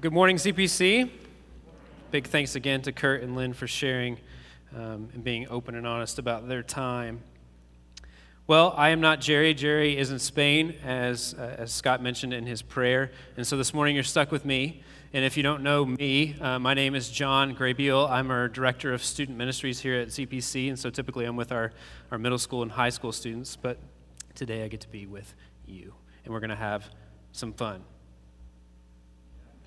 Good morning, CPC. Big thanks again to Kurt and Lynn for sharing um, and being open and honest about their time. Well, I am not Jerry. Jerry is in Spain, as, uh, as Scott mentioned in his prayer. And so this morning you're stuck with me. And if you don't know me, uh, my name is John Graybeal. I'm our director of student ministries here at CPC. And so typically I'm with our, our middle school and high school students. But today I get to be with you. And we're going to have some fun.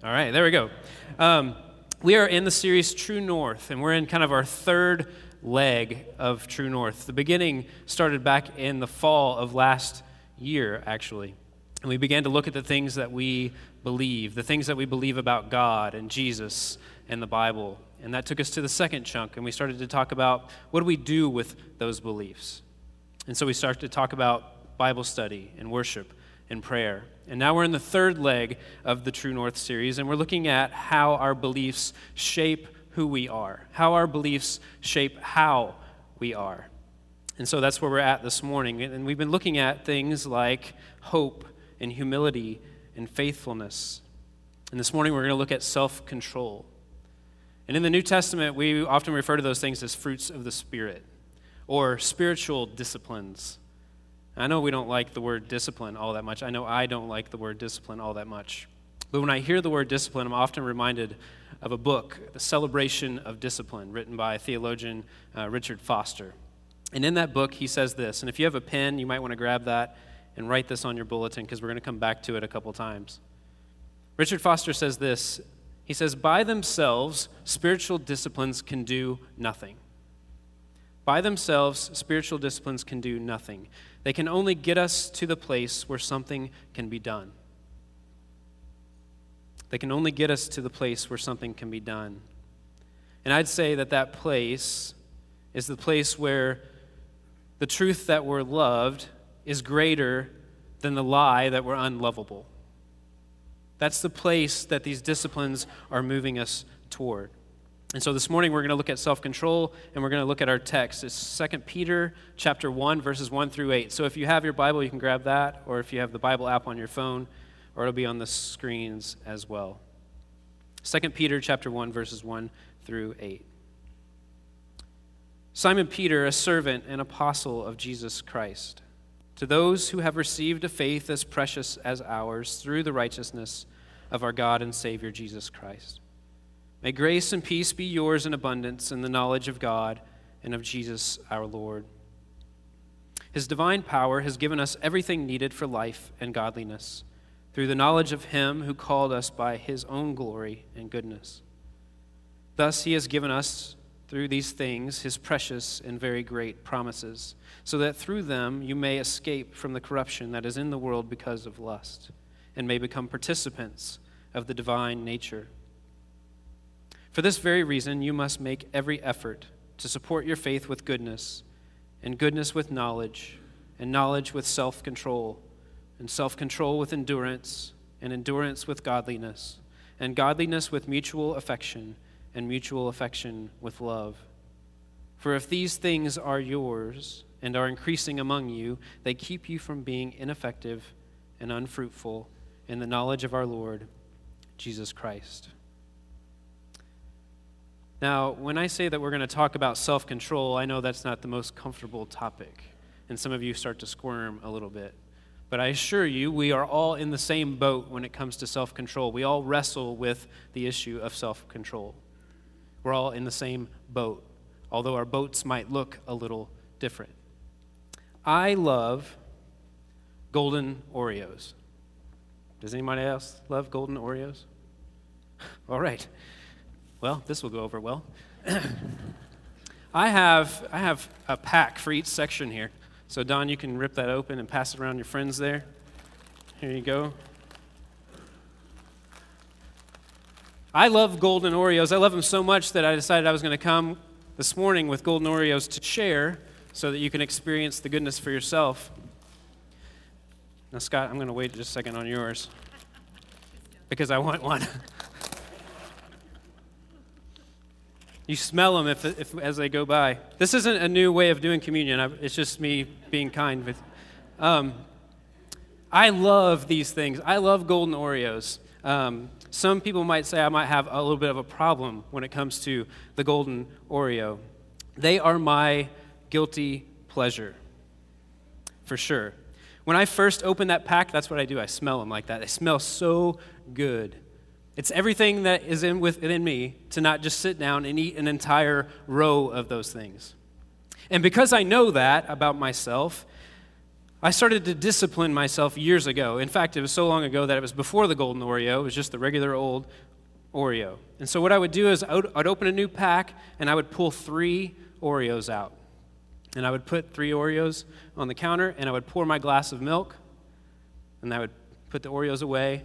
All right, there we go. Um, we are in the series True North, and we're in kind of our third leg of True North. The beginning started back in the fall of last year, actually. And we began to look at the things that we believe, the things that we believe about God and Jesus and the Bible. And that took us to the second chunk, and we started to talk about what do we do with those beliefs. And so we started to talk about Bible study and worship and prayer. And now we're in the third leg of the True North series, and we're looking at how our beliefs shape who we are, how our beliefs shape how we are. And so that's where we're at this morning. And we've been looking at things like hope and humility and faithfulness. And this morning we're going to look at self control. And in the New Testament, we often refer to those things as fruits of the Spirit or spiritual disciplines. I know we don't like the word discipline all that much. I know I don't like the word discipline all that much. But when I hear the word discipline, I'm often reminded of a book, The Celebration of Discipline, written by theologian uh, Richard Foster. And in that book, he says this, and if you have a pen, you might want to grab that and write this on your bulletin because we're going to come back to it a couple times. Richard Foster says this He says, By themselves, spiritual disciplines can do nothing. By themselves, spiritual disciplines can do nothing. They can only get us to the place where something can be done. They can only get us to the place where something can be done. And I'd say that that place is the place where the truth that we're loved is greater than the lie that we're unlovable. That's the place that these disciplines are moving us toward. And so this morning we're going to look at self-control and we're going to look at our text. It's 2 Peter chapter 1 verses 1 through 8. So if you have your Bible, you can grab that or if you have the Bible app on your phone, or it'll be on the screens as well. 2 Peter chapter 1 verses 1 through 8. Simon Peter, a servant and apostle of Jesus Christ, to those who have received a faith as precious as ours through the righteousness of our God and Savior Jesus Christ. May grace and peace be yours in abundance in the knowledge of God and of Jesus our Lord. His divine power has given us everything needed for life and godliness through the knowledge of Him who called us by His own glory and goodness. Thus, He has given us, through these things, His precious and very great promises, so that through them you may escape from the corruption that is in the world because of lust, and may become participants of the divine nature. For this very reason, you must make every effort to support your faith with goodness, and goodness with knowledge, and knowledge with self control, and self control with endurance, and endurance with godliness, and godliness with mutual affection, and mutual affection with love. For if these things are yours and are increasing among you, they keep you from being ineffective and unfruitful in the knowledge of our Lord Jesus Christ. Now, when I say that we're going to talk about self control, I know that's not the most comfortable topic, and some of you start to squirm a little bit. But I assure you, we are all in the same boat when it comes to self control. We all wrestle with the issue of self control. We're all in the same boat, although our boats might look a little different. I love golden Oreos. Does anybody else love golden Oreos? all right. Well, this will go over well. I have, I have a pack for each section here. So, Don, you can rip that open and pass it around your friends there. Here you go. I love golden Oreos. I love them so much that I decided I was going to come this morning with golden Oreos to share so that you can experience the goodness for yourself. Now, Scott, I'm going to wait just a second on yours because I want one. You smell them if, if, as they go by. This isn't a new way of doing communion. I, it's just me being kind. With, um, I love these things. I love golden Oreos. Um, some people might say I might have a little bit of a problem when it comes to the golden Oreo. They are my guilty pleasure, for sure. When I first open that pack, that's what I do. I smell them like that. They smell so good. It's everything that is in within me to not just sit down and eat an entire row of those things. And because I know that about myself, I started to discipline myself years ago. In fact, it was so long ago that it was before the golden Oreo, it was just the regular old Oreo. And so, what I would do is I would, I'd open a new pack and I would pull three Oreos out. And I would put three Oreos on the counter and I would pour my glass of milk and I would put the Oreos away.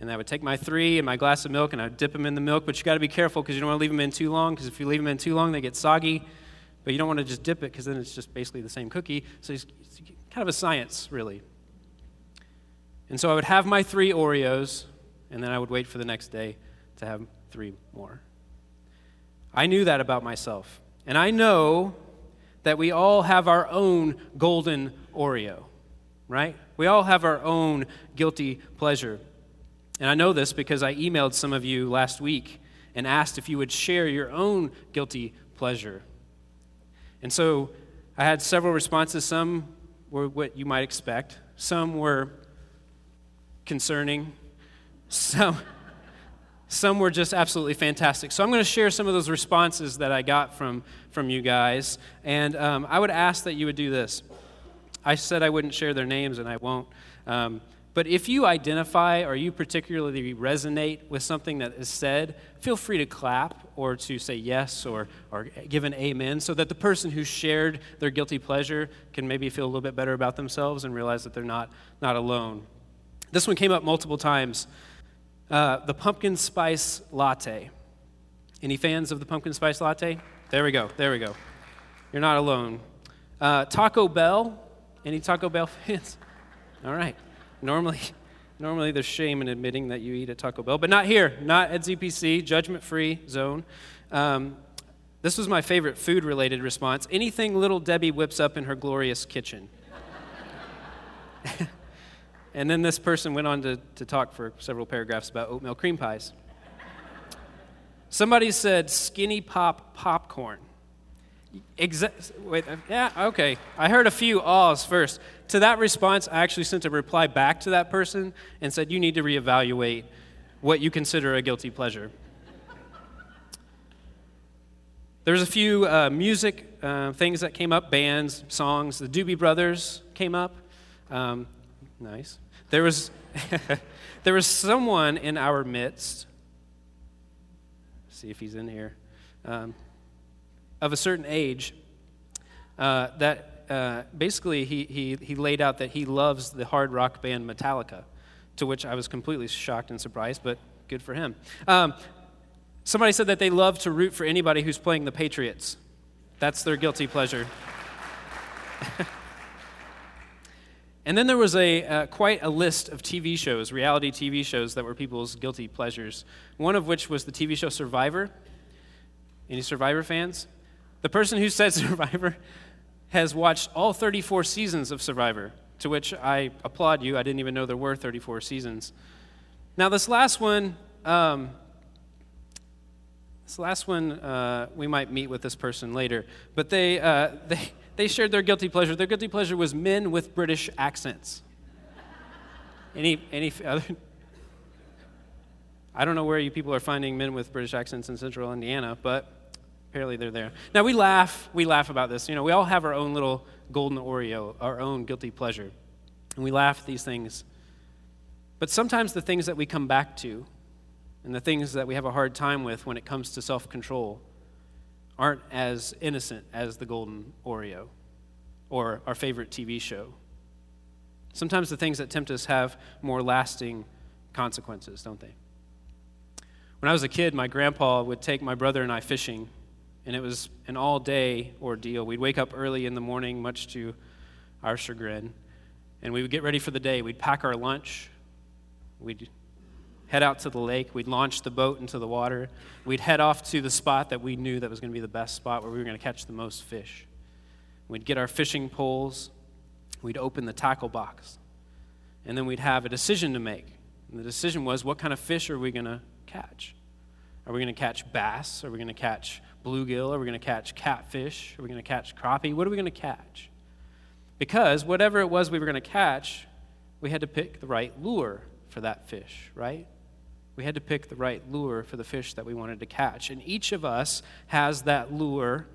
And I would take my three and my glass of milk and I would dip them in the milk. But you got to be careful because you don't want to leave them in too long because if you leave them in too long, they get soggy. But you don't want to just dip it because then it's just basically the same cookie. So it's kind of a science, really. And so I would have my three Oreos, and then I would wait for the next day to have three more. I knew that about myself. And I know that we all have our own golden Oreo, right? We all have our own guilty pleasure. And I know this because I emailed some of you last week and asked if you would share your own guilty pleasure. And so I had several responses. Some were what you might expect, some were concerning, some, some were just absolutely fantastic. So I'm going to share some of those responses that I got from, from you guys. And um, I would ask that you would do this. I said I wouldn't share their names, and I won't. Um, but if you identify or you particularly resonate with something that is said, feel free to clap or to say yes or, or give an amen so that the person who shared their guilty pleasure can maybe feel a little bit better about themselves and realize that they're not, not alone. This one came up multiple times uh, the pumpkin spice latte. Any fans of the pumpkin spice latte? There we go, there we go. You're not alone. Uh, Taco Bell. Any Taco Bell fans? All right. Normally, normally there's shame in admitting that you eat at Taco Bell, but not here, not at CPC, judgment free zone. Um, this was my favorite food related response anything little Debbie whips up in her glorious kitchen. and then this person went on to, to talk for several paragraphs about oatmeal cream pies. Somebody said skinny pop popcorn. Exa- wait, yeah, okay. I heard a few ahs first. To that response, I actually sent a reply back to that person and said, You need to reevaluate what you consider a guilty pleasure. There's a few uh, music uh, things that came up, bands, songs. The Doobie Brothers came up. Um, nice. There was, there was someone in our midst. see if he's in here. Um, of a certain age uh, that uh, basically he, he, he laid out that he loves the hard rock band Metallica, to which I was completely shocked and surprised, but good for him. Um, somebody said that they love to root for anybody who's playing the Patriots. That's their guilty pleasure. and then there was a uh, quite a list of TV shows, reality TV shows that were people's guilty pleasures. One of which was the TV show Survivor. Any Survivor fans? The person who said Survivor has watched all 34 seasons of Survivor, to which I applaud you. I didn't even know there were 34 seasons. Now, this last one, um, this last one, uh, we might meet with this person later, but they, uh, they, they shared their guilty pleasure. Their guilty pleasure was men with British accents. Any, any other? I don't know where you people are finding men with British accents in central Indiana, but apparently they're there. Now we laugh, we laugh about this. You know, we all have our own little golden Oreo, our own guilty pleasure. And we laugh at these things. But sometimes the things that we come back to and the things that we have a hard time with when it comes to self control aren't as innocent as the golden Oreo or our favorite TV show. Sometimes the things that tempt us have more lasting consequences, don't they? When I was a kid, my grandpa would take my brother and I fishing and it was an all day ordeal. We'd wake up early in the morning, much to our chagrin, and we would get ready for the day. We'd pack our lunch, we'd head out to the lake, we'd launch the boat into the water, we'd head off to the spot that we knew that was going to be the best spot where we were going to catch the most fish. We'd get our fishing poles, we'd open the tackle box, and then we'd have a decision to make. And the decision was what kind of fish are we going to catch? Are we going to catch bass? Are we going to catch bluegill? Are we going to catch catfish? Are we going to catch crappie? What are we going to catch? Because whatever it was we were going to catch, we had to pick the right lure for that fish, right? We had to pick the right lure for the fish that we wanted to catch. And each of us has that lure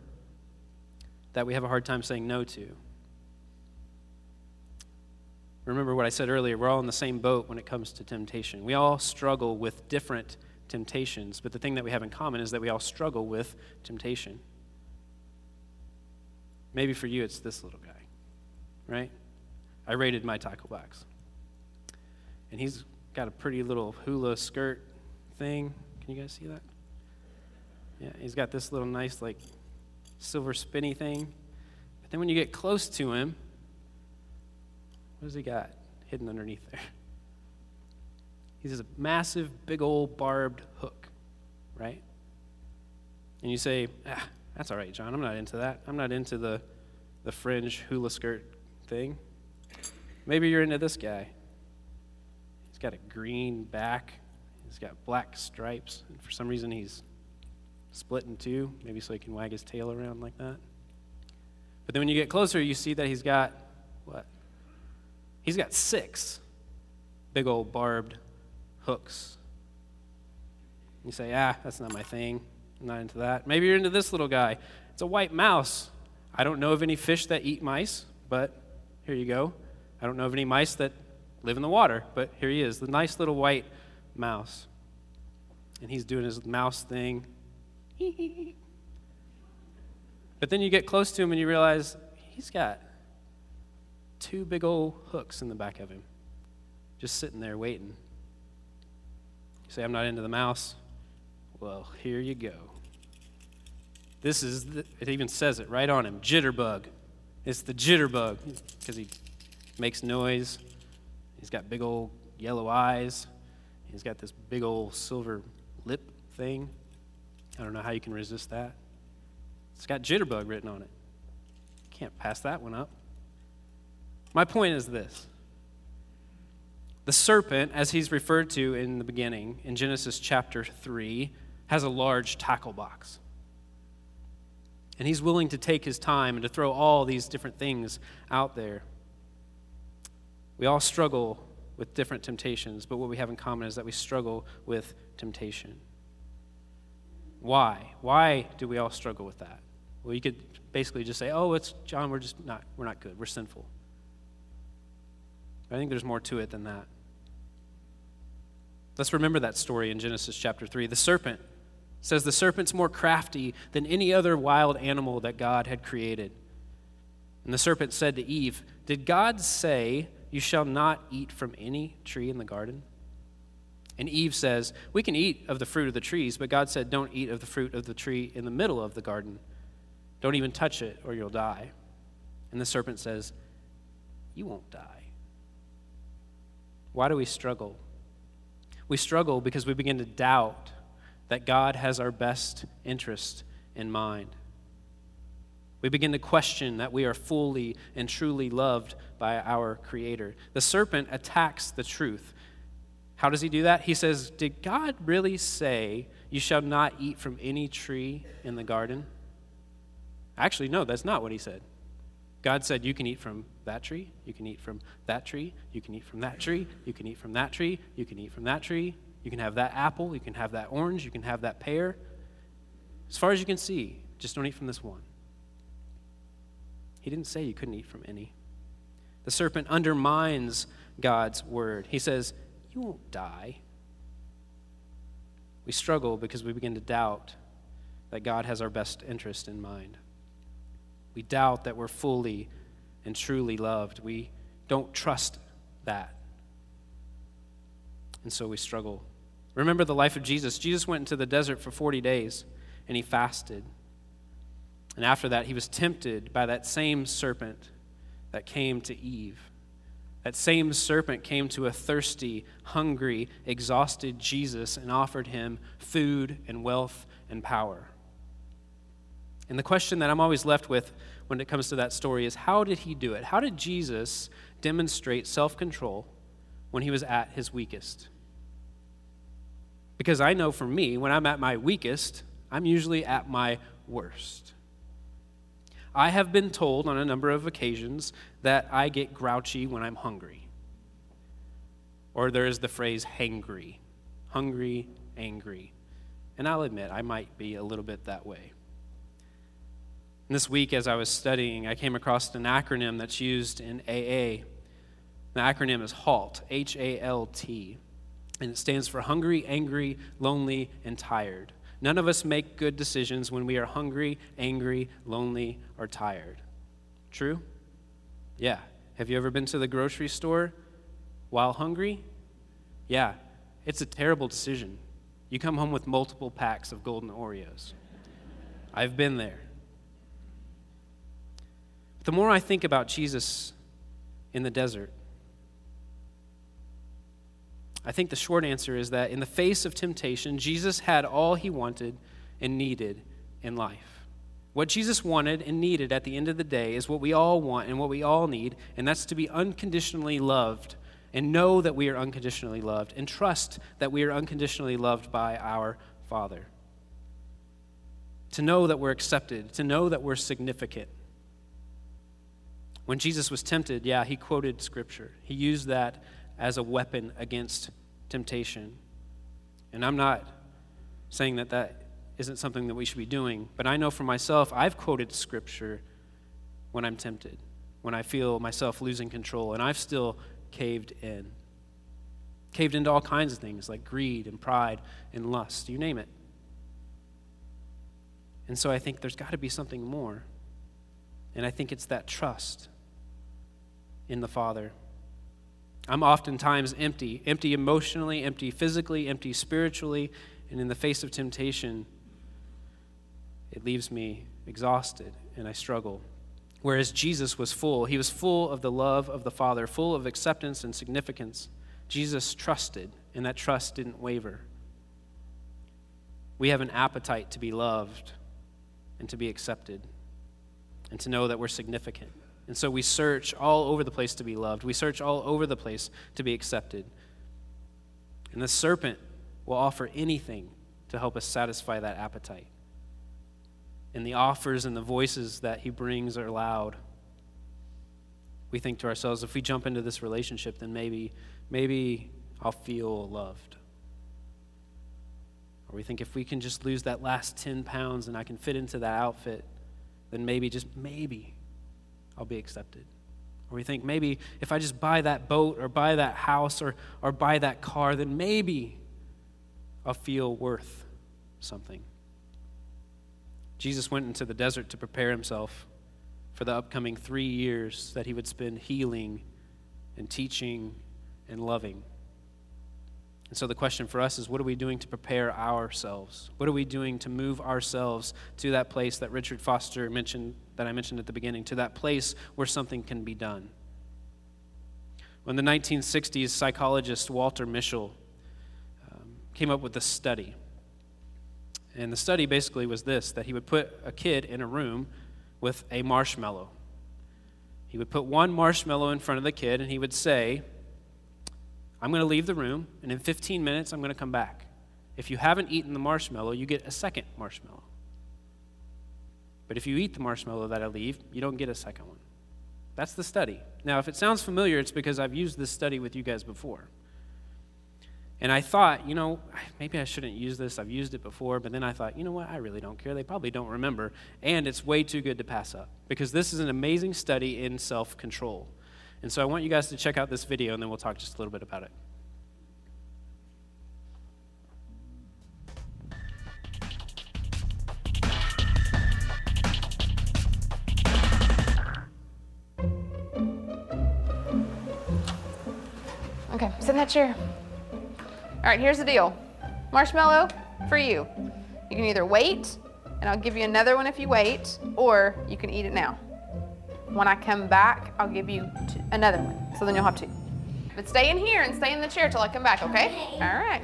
that we have a hard time saying no to. Remember what I said earlier, we're all in the same boat when it comes to temptation. We all struggle with different temptations, but the thing that we have in common is that we all struggle with temptation. Maybe for you, it's this little guy, right? I rated my tackle box. And he's got a pretty little hula skirt thing. Can you guys see that? Yeah, he's got this little nice, like, silver spinny thing. But then when you get close to him, what does he got hidden underneath there? He's a massive, big old barbed hook, right? And you say, ah, that's all right, John. I'm not into that. I'm not into the, the fringe hula skirt thing. Maybe you're into this guy. He's got a green back, he's got black stripes, and for some reason he's split in two, maybe so he can wag his tail around like that. But then when you get closer, you see that he's got what? He's got six big old barbed hooks. You say, ah, that's not my thing. I'm not into that. Maybe you're into this little guy. It's a white mouse. I don't know of any fish that eat mice, but here you go. I don't know of any mice that live in the water, but here he is, the nice little white mouse. And he's doing his mouse thing. but then you get close to him and you realize he's got two big old hooks in the back of him, just sitting there waiting. Say, I'm not into the mouse. Well, here you go. This is, the, it even says it right on him jitterbug. It's the jitterbug because he makes noise. He's got big old yellow eyes. He's got this big old silver lip thing. I don't know how you can resist that. It's got jitterbug written on it. Can't pass that one up. My point is this the serpent, as he's referred to in the beginning, in Genesis chapter 3, has a large tackle box. And he's willing to take his time and to throw all these different things out there. We all struggle with different temptations, but what we have in common is that we struggle with temptation. Why? Why do we all struggle with that? Well, you could basically just say, "Oh, it's John, we're just not we're not good. We're sinful." I think there's more to it than that. Let's remember that story in Genesis chapter 3. The serpent says the serpent's more crafty than any other wild animal that God had created. And the serpent said to Eve, Did God say, You shall not eat from any tree in the garden? And Eve says, We can eat of the fruit of the trees, but God said, Don't eat of the fruit of the tree in the middle of the garden. Don't even touch it, or you'll die. And the serpent says, You won't die. Why do we struggle? We struggle because we begin to doubt that God has our best interest in mind. We begin to question that we are fully and truly loved by our Creator. The serpent attacks the truth. How does he do that? He says, Did God really say, You shall not eat from any tree in the garden? Actually, no, that's not what he said. God said, You can eat from that tree, you can eat from that tree, you can eat from that tree, you can eat from that tree, you can eat from that tree, you can have that apple, you can have that orange, you can have that pear. As far as you can see, just don't eat from this one. He didn't say you couldn't eat from any. The serpent undermines God's word. He says, You won't die. We struggle because we begin to doubt that God has our best interest in mind. We doubt that we're fully and truly loved. We don't trust that. And so we struggle. Remember the life of Jesus. Jesus went into the desert for 40 days and he fasted. And after that, he was tempted by that same serpent that came to Eve. That same serpent came to a thirsty, hungry, exhausted Jesus and offered him food and wealth and power. And the question that I'm always left with when it comes to that story is how did he do it? How did Jesus demonstrate self control when he was at his weakest? Because I know for me, when I'm at my weakest, I'm usually at my worst. I have been told on a number of occasions that I get grouchy when I'm hungry. Or there is the phrase hangry hungry, angry. And I'll admit, I might be a little bit that way. And this week, as I was studying, I came across an acronym that's used in AA. The acronym is HALT, H A L T, and it stands for hungry, angry, lonely, and tired. None of us make good decisions when we are hungry, angry, lonely, or tired. True? Yeah. Have you ever been to the grocery store while hungry? Yeah. It's a terrible decision. You come home with multiple packs of golden Oreos. I've been there. The more I think about Jesus in the desert, I think the short answer is that in the face of temptation, Jesus had all he wanted and needed in life. What Jesus wanted and needed at the end of the day is what we all want and what we all need, and that's to be unconditionally loved and know that we are unconditionally loved and trust that we are unconditionally loved by our Father. To know that we're accepted, to know that we're significant. When Jesus was tempted, yeah, he quoted Scripture. He used that as a weapon against temptation. And I'm not saying that that isn't something that we should be doing, but I know for myself, I've quoted Scripture when I'm tempted, when I feel myself losing control, and I've still caved in. Caved into all kinds of things like greed and pride and lust, you name it. And so I think there's got to be something more. And I think it's that trust in the Father. I'm oftentimes empty, empty emotionally, empty physically, empty spiritually, and in the face of temptation, it leaves me exhausted and I struggle. Whereas Jesus was full, he was full of the love of the Father, full of acceptance and significance. Jesus trusted, and that trust didn't waver. We have an appetite to be loved and to be accepted and to know that we're significant. And so we search all over the place to be loved. We search all over the place to be accepted. And the serpent will offer anything to help us satisfy that appetite. And the offers and the voices that he brings are loud. We think to ourselves, if we jump into this relationship, then maybe, maybe I'll feel loved. Or we think if we can just lose that last 10 pounds and I can fit into that outfit, then maybe, just maybe, I'll be accepted. Or we think maybe if I just buy that boat or buy that house or, or buy that car, then maybe I'll feel worth something. Jesus went into the desert to prepare himself for the upcoming three years that he would spend healing and teaching and loving. And so the question for us is what are we doing to prepare ourselves? What are we doing to move ourselves to that place that Richard Foster mentioned, that I mentioned at the beginning, to that place where something can be done? When the 1960s psychologist Walter Mischel um, came up with a study and the study basically was this that he would put a kid in a room with a marshmallow. He would put one marshmallow in front of the kid and he would say, I'm going to leave the room, and in 15 minutes, I'm going to come back. If you haven't eaten the marshmallow, you get a second marshmallow. But if you eat the marshmallow that I leave, you don't get a second one. That's the study. Now, if it sounds familiar, it's because I've used this study with you guys before. And I thought, you know, maybe I shouldn't use this. I've used it before. But then I thought, you know what? I really don't care. They probably don't remember. And it's way too good to pass up because this is an amazing study in self control. And so I want you guys to check out this video and then we'll talk just a little bit about it. Okay, sit in that chair. All right, here's the deal. Marshmallow for you. You can either wait, and I'll give you another one if you wait, or you can eat it now. When I come back, I'll give you another one, so then you'll have two. But stay in here and stay in the chair till I come back, okay? okay. All right.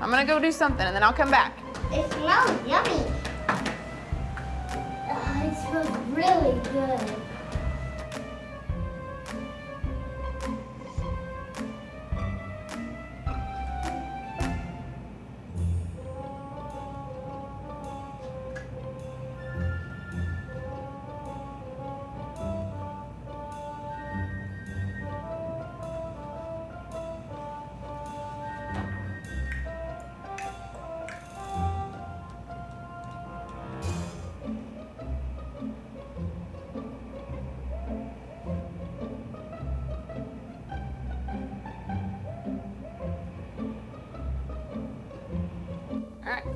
I'm gonna go do something and then I'll come back. It smells yummy. Really good.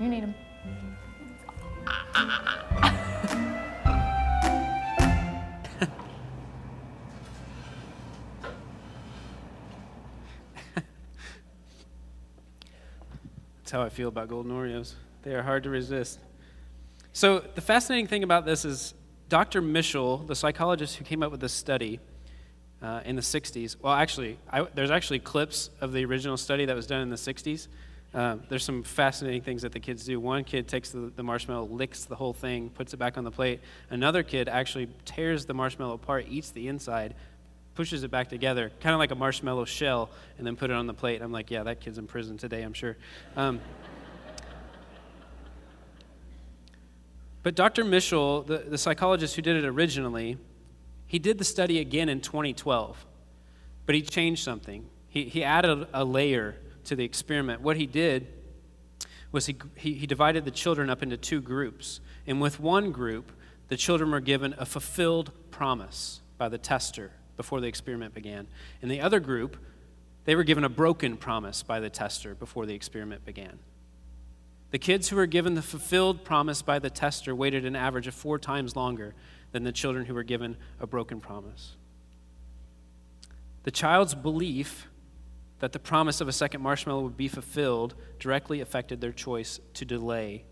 You need them. That's how I feel about golden Oreos. They are hard to resist. So, the fascinating thing about this is Dr. Mischel, the psychologist who came up with this study uh, in the 60s, well, actually, I, there's actually clips of the original study that was done in the 60s. Um, there's some fascinating things that the kids do. One kid takes the, the marshmallow, licks the whole thing, puts it back on the plate. Another kid actually tears the marshmallow apart, eats the inside, pushes it back together, kind of like a marshmallow shell, and then put it on the plate. I'm like, yeah, that kid's in prison today, I'm sure. Um, but Dr. Mischel, the, the psychologist who did it originally, he did the study again in 2012, but he changed something. He, he added a layer to the experiment. What he did was he, he, he divided the children up into two groups. And with one group, the children were given a fulfilled promise by the tester before the experiment began. In the other group, they were given a broken promise by the tester before the experiment began. The kids who were given the fulfilled promise by the tester waited an average of four times longer than the children who were given a broken promise. The child's belief that the promise of a second marshmallow would be fulfilled directly affected their choice to delay.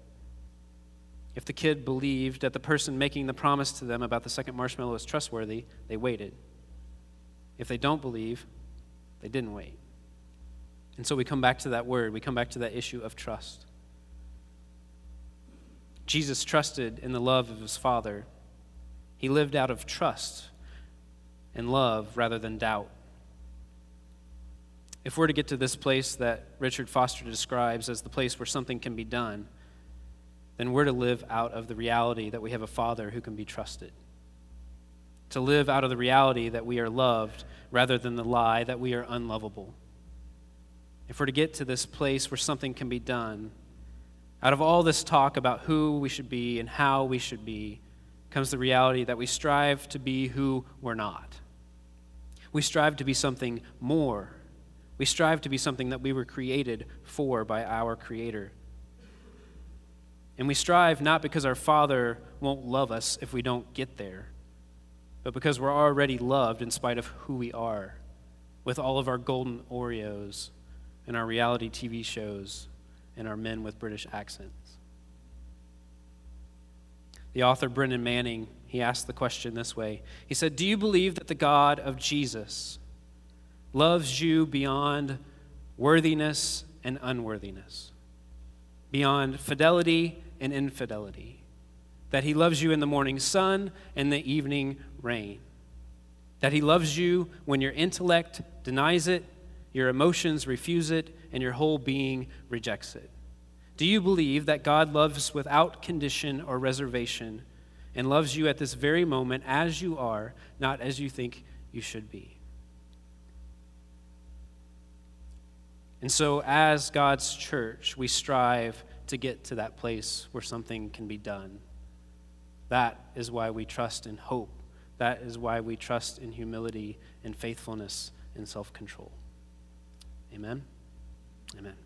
If the kid believed that the person making the promise to them about the second marshmallow was trustworthy, they waited. If they don't believe, they didn't wait. And so we come back to that word, we come back to that issue of trust. Jesus trusted in the love of his Father. He lived out of trust and love rather than doubt. If we're to get to this place that Richard Foster describes as the place where something can be done, then we're to live out of the reality that we have a Father who can be trusted. To live out of the reality that we are loved rather than the lie that we are unlovable. If we're to get to this place where something can be done, out of all this talk about who we should be and how we should be, comes the reality that we strive to be who we're not. We strive to be something more. We strive to be something that we were created for by our Creator. And we strive not because our Father won't love us if we don't get there, but because we're already loved in spite of who we are, with all of our golden Oreos and our reality TV shows and our men with British accents. The author Brennan Manning, he asked the question this way. He said, "Do you believe that the God of Jesus loves you beyond worthiness and unworthiness, beyond fidelity and infidelity?" that He loves you in the morning sun and the evening rain, that He loves you when your intellect denies it, your emotions refuse it, and your whole being rejects it. Do you believe that God loves without condition or reservation and loves you at this very moment as you are, not as you think you should be? And so, as God's church, we strive to get to that place where something can be done that is why we trust in hope. That is why we trust in humility and faithfulness and self control. Amen. Amen.